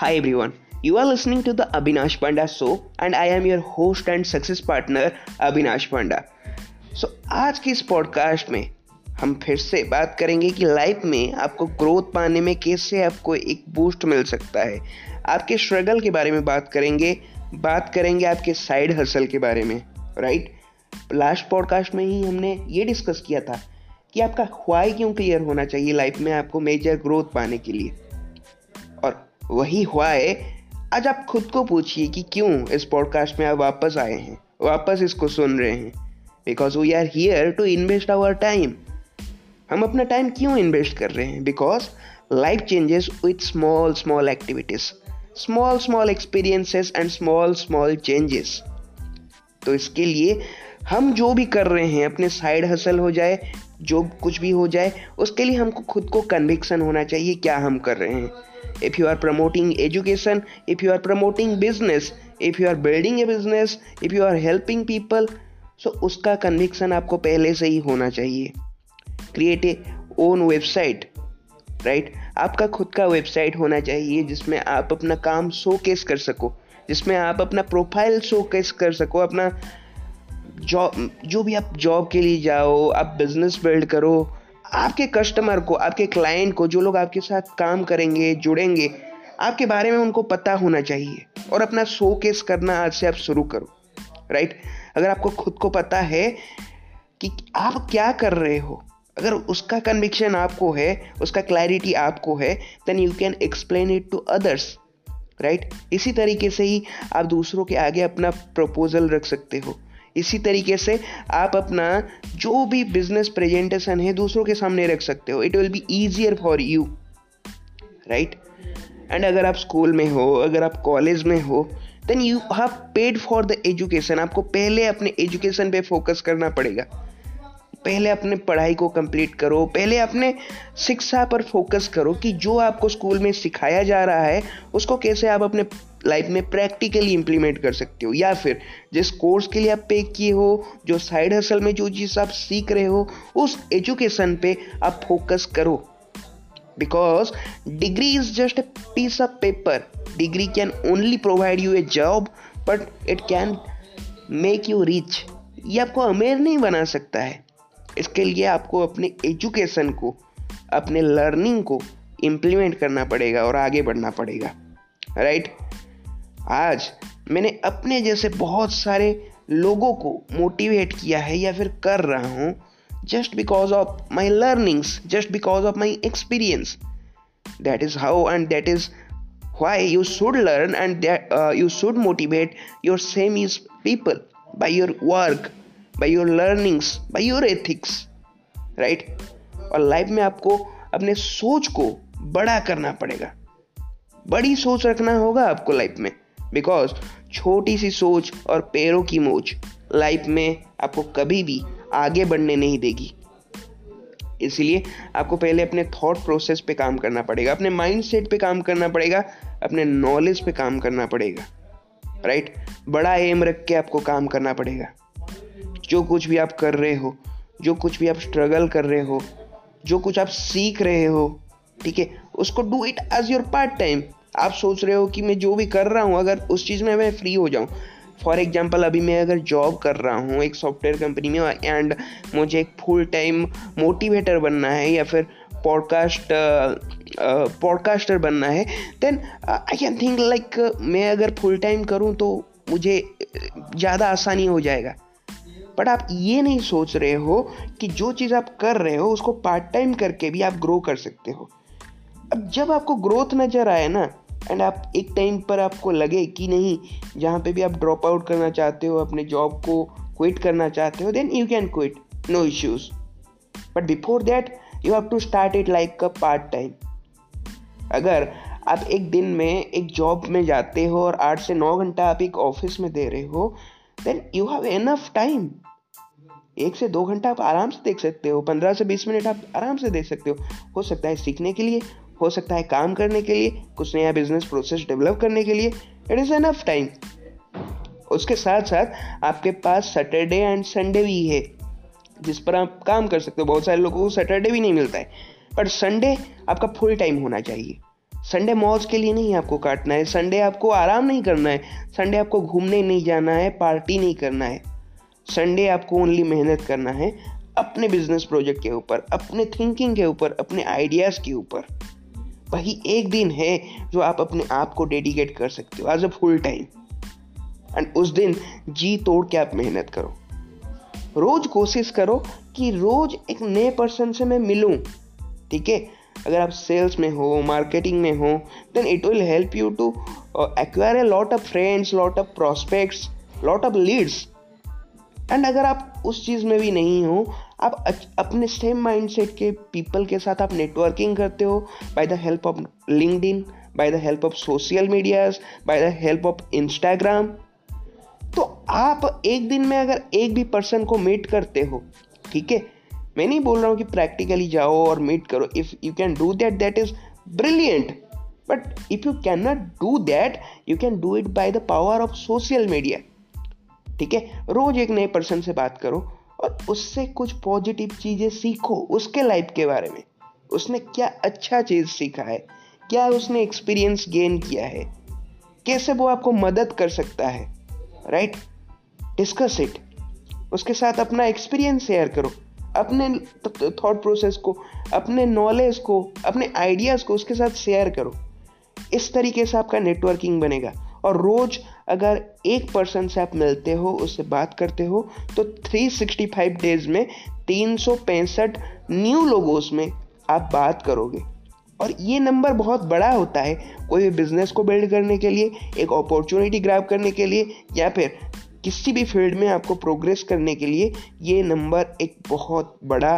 Hi everyone, you are listening to the Abhinash Panda show and I am your host and success partner Abhinash Panda. So आज के इस podcast में हम फिर से बात करेंगे कि लाइफ में आपको ग्रोथ पाने में कैसे आपको एक बूस्ट मिल सकता है। आपके स्ट्रगल के बारे में बात करेंगे बात करेंगे आपके साइड हसल के बारे में राइट लास्ट पॉडकास्ट में ही हमने ये डिस्कस किया था कि आपका ख्वाही क्यों क्लियर होना चाहिए लाइफ में आपको मेजर ग्रोथ पाने के लिए। और हुआ है। आज आप खुद को पूछिए कि क्यों इस पॉडकास्ट में आप वापस आए हैं, वापस इसको सुन रहे हैं। Because we are here to invest our time हम अपना टाइम क्यों इन्वेस्ट कर रहे हैं? Because life changes with small small activities small small experiences and small small changes तो इसके लिए हम जो भी कर रहे हैं, अपने साइड हसल हो जाए, जो कुछ भी हो जाए, उसके लिए हमको खुद को कन्विक्सन होना चाहिए क्या हम कर रहे हैं। If you are promoting education if you are promoting business if you are building a business if you are helping people so उसका कन्विक्सन आपको पहले से ही होना चाहिए। Create a own website right आपका खुद का वेबसाइट होना चाहिए जिसमें आप अपना काम शोकेस कर सको, जिसमें आप अपना प्रोफ़ाइल शोकेस कर सको, अपना जॉब जो भी आप जॉब के लिए जाओ, आप बिज़नेस बिल्ड करो आपके कस्टमर को, आपके क्लाइंट को, जो लोग आपके साथ काम करेंगे, जुड़ेंगे, आपके बारे में उनको पता होना चाहिए और अपना शो केस करना आज से आप शुरू करो राइट अगर आपको खुद को पता है कि आप क्या कर रहे हो, अगर उसका कन्विक्शन आपको है, उसका क्लैरिटी आपको है then you can explain it to others right इसी तरीके से ही आप दूसरों के आगे अपना प्रपोजल रख सकते हो। इसी तरीके से आप अपना जो भी बिज़नेस प्रेजेंटेशन है दूसरों के सामने रख सकते हो। It will be easier for you right and अगर आप स्कूल में हो, अगर आप कॉलेज में हो then you have paid for the education आपको पहले अपने एजुकेशन पे फोकस करना पड़ेगा। पहले अपने पढ़ाई को कंप्लीट करो, पहले अपने शिक्षा पर फोकस करो कि जो आपको स्कूल में सिखाया जा रहा है, उसको कैसे आप अपने लाइफ में प्रैक्टिकली इंप्लीमेंट कर सकते हो। या फिर जिस कोर्स के लिए आप पे किए हो, जो साइड हसल में जो चीज़ आप सीख रहे हो, उस एजुकेशन पे आप फोकस करो। Because degree is just a piece of paper degree can only provide you a job but it can make you rich ये आपको अमीर नहीं बना सकता है। इसके लिए आपको अपने एजुकेशन को, अपने लर्निंग को इम्प्लीमेंट करना पड़ेगा और आगे बढ़ना पड़ेगा। Right right? आज मैंने अपने जैसे बहुत सारे लोगों को मोटिवेट किया है या फिर कर रहा हूँ just because of my learnings just because of my experience that is how and that is should learn and that uh, you should motivate your same is people by your work by your learnings by your ethics right? और life में आपको अपने सोच को बड़ा करना पड़ेगा। बड़ी सोच रखना होगा आपको लाइफ में। बिकॉज़ छोटी सी सोच और पैरों की मोच लाइफ में आपको कभी भी आगे बढ़ने नहीं देगी। इसलिए आपको पहले अपने थॉट प्रोसेस पे काम करना पड़ेगा, अपने माइंड सेट पे काम करना पड़ेगा, अपने नॉलेज पे काम करना पड़ेगा राइट बड़ा एम रख के आपको काम करना पड़ेगा। जो कुछ भी आप कर रहे हो, जो कुछ भी आप स्ट्रगल कर रहे हो, जो कुछ आप सीख रहे हो, ठीक है, उसको do it as your part time आप सोच रहे हो कि मैं जो भी कर रहा हूँ, अगर उस चीज़ में मैं फ्री हो जाऊँ। फॉर एग्ज़ाम्पल अभी मैं अगर जॉब कर रहा हूँ एक सॉफ्टवेयर कंपनी में एंड मुझे एक फुल टाइम मोटिवेटर बनना है या फिर पॉडकास्ट पॉडकास्टर बनना है then I can think like मैं अगर फुल टाइम करूँ तो मुझे ज़्यादा आसानी हो जाएगा। बट आप ये नहीं सोच रहे हो कि जो चीज़ आप कर रहे हो, उसको पार्ट टाइम करके भी आप ग्रो कर सकते हो। अब जब आपको ग्रोथ नज़र आए ना एंड आप एक टाइम पर आपको लगे कि नहीं, जहाँ पे भी आप ड्रॉप आउट करना चाहते हो, अपने जॉब को क्विट करना चाहते हो then you can quit no issues but before that you have to start it like a part time अगर आप एक दिन में, एक जॉब में जाते हो और आठ से नौ घंटा आप एक ऑफ़िस में दे रहे हो then you have enough time एक से दो घंटा आप आराम से देख सकते हो, पंद्रह से बीस मिनट आप आराम से देख सकते हो। हो सकता है सीखने के लिए हो सकता है काम करने के लिए, कुछ नया बिज़नेस प्रोसेस डेवलप करने के लिए इट इज़ एनफ टाइम उसके साथ साथ आपके पास सैटरडे एंड संडे भी है, जिस पर आप काम कर सकते हो। बहुत सारे लोगों को सैटरडे भी नहीं मिलता है पर संडे आपका फुल टाइम होना चाहिए। संडे मौज के लिए नहीं आपको काटना है संडे आपको आराम नहीं करना है संडे आपको घूमने नहीं जाना है पार्टी नहीं करना है। संडे आपको ओनली मेहनत करना है अपने बिज़नेस प्रोजेक्ट के ऊपर, अपने थिंकिंग के ऊपर, अपने आइडियाज़ के ऊपर। वही एक दिन है जो आप अपने आप को डेडिकेट कर सकते हो as a full time and उस दिन जी तोड़ के आप मेहनत करो. रोज कोशिश करो कि रोज एक नए पर्सन से मैं मिलूं. ठीक है? अगर आप सेल्स में हो मार्केटिंग में हो then it will help you to acquire a lot of friends lot of prospects lot of leads and अगर आप उस चीज़ में भी नहीं हो आप अपने सेम माइंडसेट के पीपल के साथ आप नेटवर्किंग करते हो by the help of linked by the help of social medias by the help of Instagram तो आप एक दिन में अगर एक भी पर्सन को मीट करते हो, ठीक है? मैं नहीं बोल रहा हूँ कि प्रैक्टिकली जाओ और मीट करो। If you can do that that is brilliant but if you can not do that you can do it by the power of social media ठीक है? रोज एक नए पर्सन से बात करो और उससे कुछ पॉजिटिव चीज़ें सीखो उसके लाइफ के बारे में। उसने क्या अच्छा चीज़ सीखा है? क्या उसने एक्सपीरियंस गेन किया है? कैसे वो आपको मदद कर सकता है? राइट डिस्कस इट उसके साथ अपना एक्सपीरियंस शेयर करो। अपने थॉट प्रोसेस को, अपने नॉलेज को, अपने आइडियाज़ को उसके साथ शेयर करो। इस तरीके से आपका नेटवर्किंग बनेगा। और रोज अगर एक पर्सन से आप मिलते हो, उससे बात करते हो तो 365 डेज़ में तीन सौ पैंसठ न्यू लोगों में आप बात करोगे। और ये नंबर बहुत बड़ा होता है कोई भी बिज़नेस को बिल्ड करने के लिए, एक अपॉर्चुनिटी ग्रैब करने के लिए, या फिर किसी भी फ़ील्ड में आपको प्रोग्रेस करने के लिए ये नंबर एक बहुत बड़ा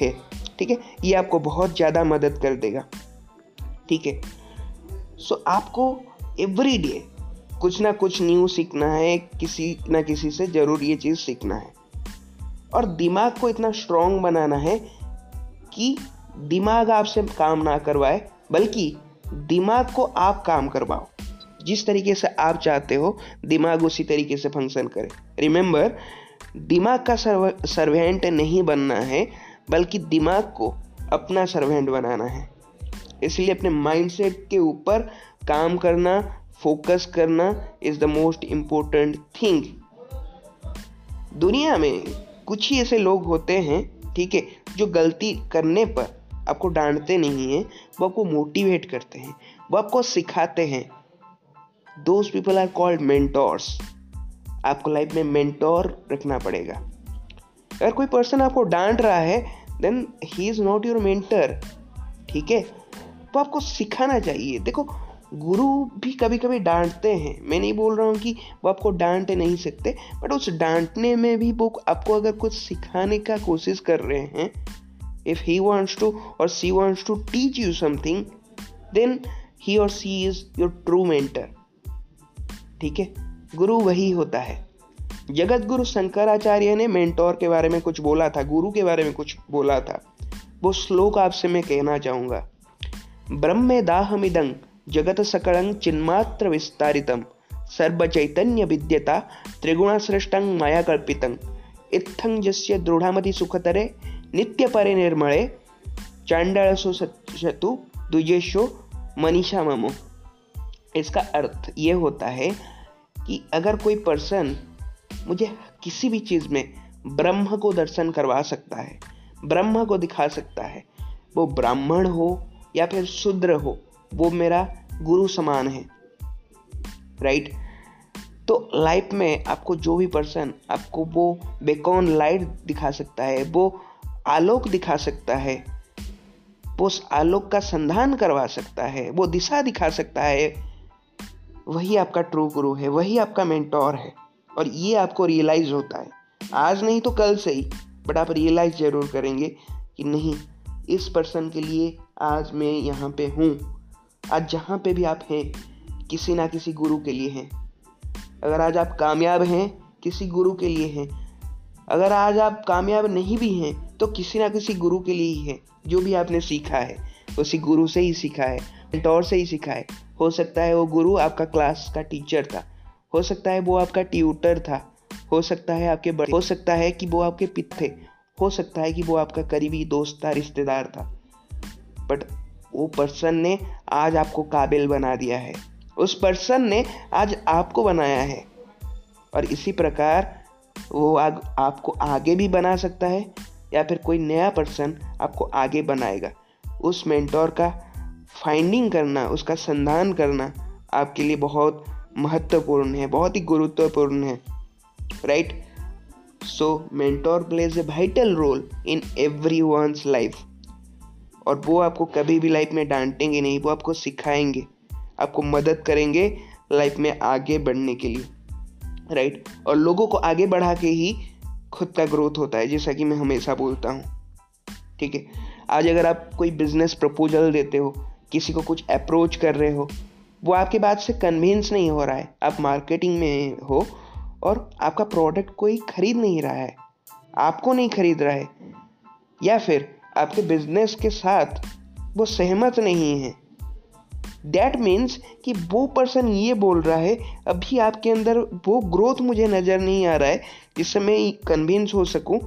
है, ठीक है? ये आपको बहुत ज़्यादा मदद कर देगा, ठीक है? सो आपको एवरी डे कुछ ना कुछ न्यू सीखना है, किसी ना किसी से ज़रूर ये चीज़ सीखना है। और दिमाग को इतना स्ट्रांग बनाना है कि दिमाग आपसे काम ना करवाए, बल्कि दिमाग को आप काम करवाओ। जिस तरीके से आप चाहते हो, दिमाग उसी तरीके से फ़ंक्शन करे। रिमेंबर दिमाग का सर्व सर्वेंट नहीं बनना है, बल्कि दिमाग को अपना सर्वेंट बनाना है। इसलिए अपने माइंडसेट के ऊपर काम करना फोकस करना is the most important thing दुनिया में कुछ ही ऐसे लोग होते हैं, ठीक है, जो गलती करने पर आपको डांटते नहीं हैं, वो आपको मोटिवेट करते हैं, वो आपको सिखाते हैं। Those people are called mentors आपको लाइफ में मेंटोर रखना पड़ेगा। अगर कोई पर्सन आपको डांट रहा है then he is not your mentor ठीक है? तो आपको सिखाना चाहिए। देखो गुरु भी कभी कभी डांटते हैं। मैं नहीं बोल रहा हूँ कि वो आपको डांट नहीं सकते बट उस डांटने में भी वो आपको अगर कुछ सिखाने का कोशिश कर रहे हैं इफ़ ही वॉन्ट्स टू और she wants to teach you something then he और she is your true mentor ठीक है? गुरु वही होता है। जगत गुरु शंकराचार्य ने मेंटोर के बारे में कुछ बोला था, गुरु के बारे में कुछ बोला था। वो श्लोक आपसे मैं कहना चाहूँगा। ब्रह्मे दाहमिदंग जगत सकलं चिन्मात्र विस्तारितं। सर्वचैतन्य विद्यता त्रिगुणसृष्टं माया कल्पितं इत्थं जस्य दृढ़मति सुखतरे नित्यपरे निर्मले चांडालसो शतु, द्विजेशो मनीषा ममो इसका अर्थ ये होता है कि अगर कोई पर्सन मुझे किसी भी चीज़ में ब्रह्म को दर्शन करवा सकता है, ब्रह्म को दिखा सकता है, वो ब्राह्मण हो या फिर शूद्र हो वो मेरा गुरु समान है राइट तो लाइफ में आपको जो भी पर्सन आपको वो बेकॉन लाइट दिखा सकता है, वो आलोक दिखा सकता है, वो उस आलोक का संधान करवा सकता है, वो दिशा दिखा सकता है, वही आपका ट्रू गुरु है, वही आपका मेंटोर है, और ये आपको रियलाइज़ होता है। आज नहीं तो कल से ही बट आप रियलाइज़ ज़रूर करेंगे कि नहीं, इस पर्सन के लिए आज मैं यहाँ पे हूँ। आज जहाँ पे भी आप हैं, किसी ना किसी गुरु के लिए हैं। अगर आज आप कामयाब हैं, किसी गुरु के लिए हैं। अगर आज आप कामयाब नहीं भी हैं तो किसी ना किसी गुरु के लिए ही है। जो भी आपने सीखा है, उसी गुरु से ही सीखा है, मेंटोर से ही सीखा है। हो सकता है वो गुरु आपका क्लास का टीचर था। हो सकता है वो आपका ट्यूटर था। हो सकता है आपके बड़े हो सकता है कि वो आपके पित थे। हो सकता है कि वो आपका करीबी दोस्त था, रिश्तेदार था। बट वो पर्सन ने आज आपको काबिल बना दिया है। उस पर्सन ने आज आपको बनाया है। और इसी प्रकार वो आग, आपको आगे भी बना सकता है या फिर कोई नया पर्सन आपको आगे बनाएगा। उस मेंटोर का फाइंडिंग करना उसका संधान करना आपके लिए बहुत महत्वपूर्ण है बहुत ही गुरुत्वपूर्ण है। Right so mentor plays a vital role in every one's life और वो आपको कभी भी लाइफ में डांटेंगे नहीं, वो आपको सिखाएँगे। आपको मदद करेंगे लाइफ में आगे बढ़ने के लिए राइट और लोगों को आगे बढ़ा के ही खुद का ग्रोथ होता है, जैसा कि मैं हमेशा बोलता हूँ, ठीक है? आज अगर आप कोई बिज़नेस प्रपोजल देते हो, किसी को कुछ अप्रोच कर रहे हो, वो आपके बात से कन्विंस नहीं हो रहा है, आप मार्केटिंग में हो और आपका प्रोडक्ट कोई खरीद नहीं रहा है, आपको नहीं खरीद रहा है, या फिर आपके बिज़नेस के साथ वो सहमत नहीं है। दैट मीन्स कि वो पर्सन ये बोल रहा है, अभी आपके अंदर वो ग्रोथ मुझे नज़र नहीं आ रहा है, जिससे मैं कन्विंस हो सकूँ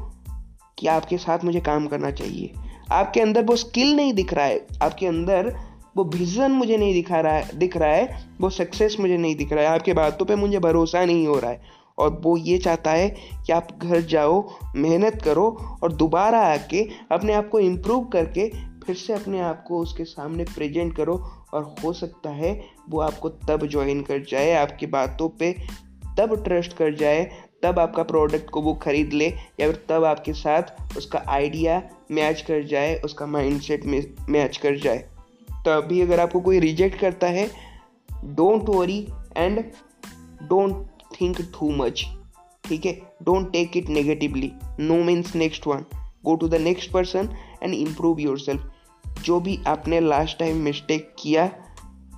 कि आपके साथ मुझे काम करना चाहिए। आपके अंदर वो स्किल नहीं दिख रहा है, आपके अंदर वो विजन मुझे नहीं दिखा रहा है, दिख रहा है, वो सक्सेस मुझे नहीं दिख रहा है। आपके बातों पे मुझे भरोसा नहीं हो रहा है। और वो ये चाहता है कि आप घर जाओ, मेहनत करो और दोबारा आके अपने आप को इम्प्रूव करके फिर से अपने आप को उसके सामने प्रेजेंट करो। और हो सकता है वो आपको तब ज्वाइन कर जाए आपकी बातों पे, तब ट्रस्ट कर जाए, तब आपका प्रोडक्ट को वो खरीद ले या फिर तब आपके साथ उसका आइडिया मैच कर जाए, उसका माइंडसेट मैच कर जाए। तो अभी अगर आपको कोई रिजेक्ट करता है don't worry and don't think too much ठीक है don't take it negatively no means next one go to the next person and improve yourself जो भी आपने लास्ट टाइम मिस्टेक किया,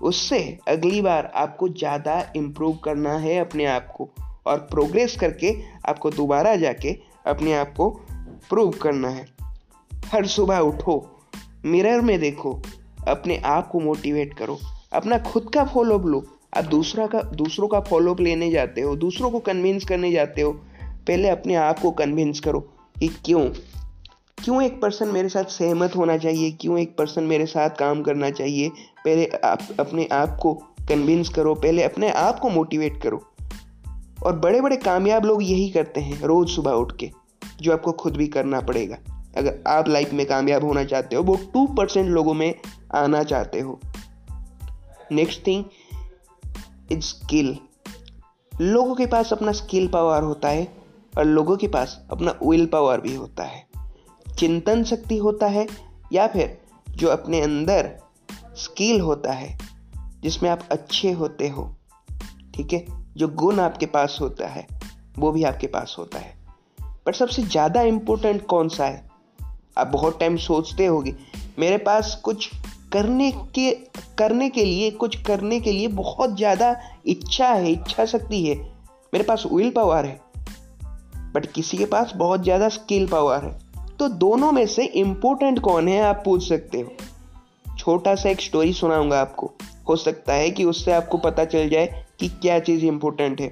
उससे अगली बार आपको ज़्यादा इम्प्रूव करना है अपने आप को और प्रोग्रेस करके आपको दोबारा जाके अपने आप को प्रूव करना है। हर सुबह उठो मिरर में देखो, अपने आप को मोटिवेट करो, अपना खुद का फॉलो लो। आप दूसरा का, दूसरों का फॉलोअप लेने जाते हो, दूसरों को कन्विंस करने जाते हो, पहले अपने आप को कन्विंस करो कि क्यों? क्यों एक पर्सन मेरे साथ सहमत होना चाहिए? क्यों एक पर्सन मेरे साथ काम करना चाहिए? पहले आप अपने आप को कन्विंस करो, पहले अपने आप को मोटिवेट करो। और बड़े बड़े कामयाब लोग यही करते हैं, रोज़ सुबह उठ के, जो आपको खुद भी करना पड़ेगा। अगर आप लाइफ में कामयाब होना चाहते हो, वो टू परसेंट लोगों में आना चाहते हो। Next thing skill. लोगों के पास अपना स्किल पावर होता है और लोगों के पास अपना विल पावर भी होता है। चिंतन शक्ति होता है या फिर जो अपने अंदर स्किल होता है, जिसमें आप अच्छे होते हो, ठीक है? जो गुण आपके पास होता है, वो भी आपके पास होता है। पर सबसे ज़्यादा इम्पोर्टेंट कौन सा है? आप बहुत टाइम सोचते होगे, मेरे पास कुछ करने के करने के लिए, कुछ करने के लिए बहुत ज़्यादा इच्छा है, इच्छा शक्ति है। मेरे पास विल पावर है बट किसी के पास बहुत ज़्यादा स्किल पावर है। तो दोनों में से इम्पोर्टेंट कौन है, आप पूछ सकते हो। छोटा सा एक स्टोरी सुनाऊँगा आपको। हो सकता है कि उससे आपको पता चल जाए कि क्या चीज़ इम्पोर्टेंट है।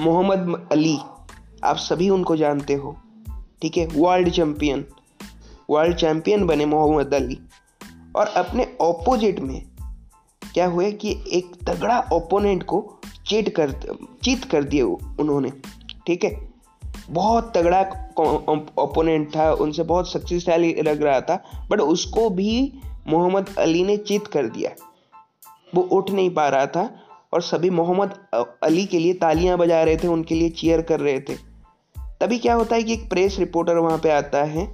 मोहम्मद अली, आप सभी उनको जानते हो, ठीक है? वर्ल्ड चैंपियन वर्ल्ड चैंपियन बने मोहम्मद अली। और अपने ऑपोजिट में क्या हुए कि एक तगड़ा ओपोनेंट को चीट कर चीत कर दिए उन्होंने, ठीक है? बहुत तगड़ा ओपोनेंट था, उनसे बहुत शक्तिशाली लग रहा था बट उसको भी मोहम्मद अली ने चित कर दिया। वो उठ नहीं पा रहा था और सभी मोहम्मद अली के लिए तालियाँ बजा रहे थे, उनके लिए चीयर कर रहे थे। तभी क्या होता है कि एक प्रेस रिपोर्टर वहाँ पे आता है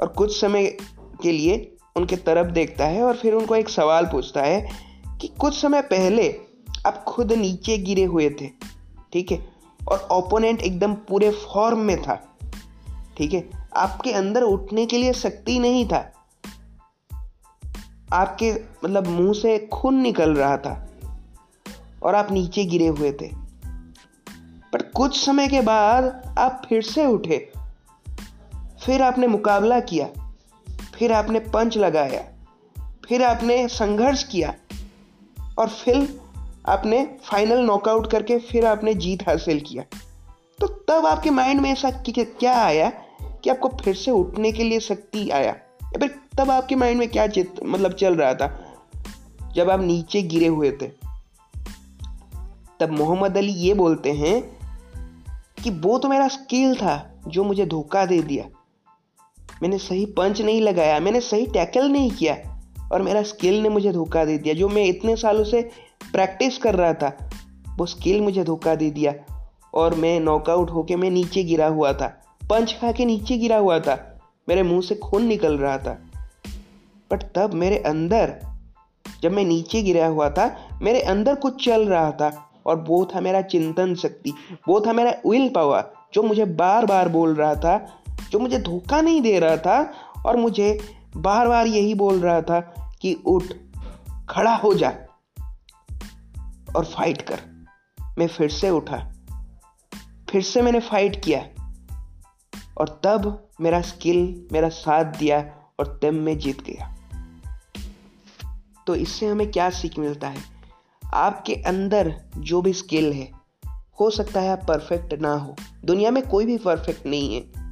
और कुछ समय के लिए उनके तरफ़ देखता है और फिर उनको एक सवाल पूछता है कि कुछ समय पहले आप खुद नीचे गिरे हुए थे, ठीक है? और ओपोनेंट एकदम पूरे फॉर्म में था, ठीक है? आपके अंदर उठने के लिए शक्ति नहीं था। आपके मतलब मुँह से खून निकल रहा था और आप नीचे गिरे हुए थे। पर कुछ समय के बाद आप फिर से उठे। फिर आपने मुकाबला किया। फिर आपने पंच लगाया, फिर आपने संघर्ष किया और फिर आपने फाइनल नॉकआउट करके फिर आपने जीत हासिल किया। तो तब आपके माइंड में ऐसा क्या आया कि आपको फिर से उठने के लिए शक्ति आया? या फिर तब आपके माइंड में क्या चित मतलब चल रहा था? जब आप नीचे गिरे हुए थे, तब मोहम्मद अली ये बोलते हैं कि वो तो मेरा स्किल था जो मुझे धोखा दे दिया। मैंने सही पंच नहीं लगाया, मैंने सही टैकल नहीं किया और मेरा स्किल ने मुझे धोखा दे दिया, जो मैं इतने सालों से प्रैक्टिस कर रहा था, वो स्किल मुझे धोखा दे दिया और मैं नॉकआउट होके मैं नीचे गिरा हुआ था पंच खा के नीचे गिरा हुआ था, मेरे मुँह से खून निकल रहा था। बट तब मेरे अंदर, जब मैं नीचे गिरा हुआ था, मेरे अंदर कुछ चल रहा था और वो था मेरा चिंतन शक्ति, वो था मेरा विल पावर जो मुझे बार बार बोल रहा था जो मुझे धोखा नहीं दे रहा था और मुझे बार बार यही बोल रहा था कि उठ, खड़ा हो जा और फाइट कर। मैं फिर से उठा। फिर से मैंने फाइट किया। और तब मेरा स्किल मेरा साथ दिया और तब मैं जीत गया। तो इससे हमें क्या सीख मिलता है? आपके अंदर जो भी स्किल है, हो सकता है आप परफेक्ट ना हो। दुनिया में कोई भी परफेक्ट नहीं है।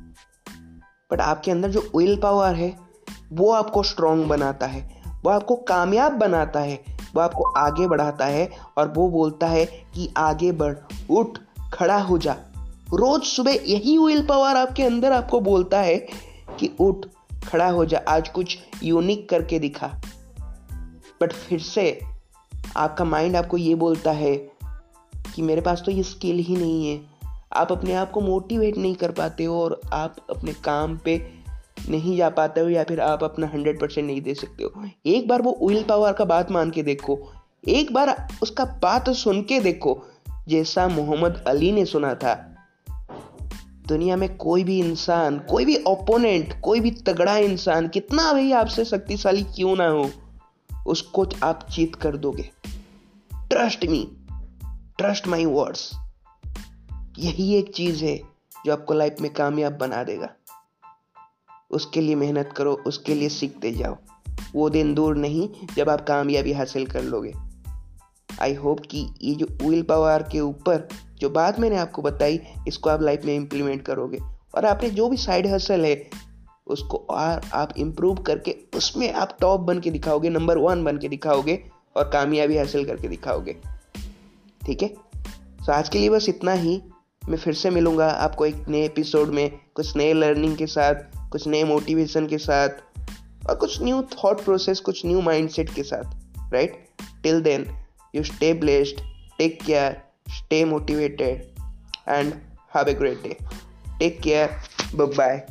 बट आपके अंदर जो विल पावर है, वो आपको स्ट्रांग बनाता है, वो आपको कामयाब बनाता है, वो आपको आगे बढ़ाता है और वो बोलता है कि आगे बढ़, उठ, खड़ा हो जा। रोज सुबह यही विल पावर आपके अंदर आपको बोलता है कि उठ, खड़ा हो जा। आज कुछ यूनिक करके दिखा। बट फिर से आपका माइंड आपको ये बोलता है कि मेरे पास तो ये स्किल ही नहीं है। आप अपने आप को मोटिवेट नहीं कर पाते हो और आप अपने काम पे नहीं जा पाते हो या फिर आप अपना हंड्रेड परसेंट नहीं दे सकते हो। एक बार वो विल पावर का बात मान के देखो। एक बार उसका बात सुन के देखो, जैसा मोहम्मद अली ने सुना था। दुनिया में कोई भी इंसान, कोई भी ओपोनेंट कोई भी तगड़ा इंसान, कितना भी आपसे शक्तिशाली क्यों ना हो, उसको आप जीत कर दोगे। Trust me trust my words यही एक चीज़ है जो आपको लाइफ में कामयाब बना देगा। उसके लिए मेहनत करो, उसके लिए सीखते जाओ। वो दिन दूर नहीं जब आप कामयाबी हासिल कर लोगे। आई होप कि ये जो विल पावर के ऊपर जो बात मैंने आपको बताई, इसको आप लाइफ में इम्प्लीमेंट करोगे। और आपने जो भी साइड हसल है, उसको और आप इम्प्रूव करके उसमें आप टॉप बन के दिखाओगे नंबर वन बन के दिखाओगे और कामयाबी हासिल करके दिखाओगे। ठीक है? तो आज के लिए बस इतना ही। मैं फिर से मिलूँगा आपको एक नए एपिसोड में, कुछ नए लर्निंग के साथ, कुछ नए मोटिवेशन के साथ, और कुछ न्यू थॉट प्रोसेस कुछ न्यू माइंडसेट के साथ right till then you stay blessed take care stay motivated and have a great day take care bye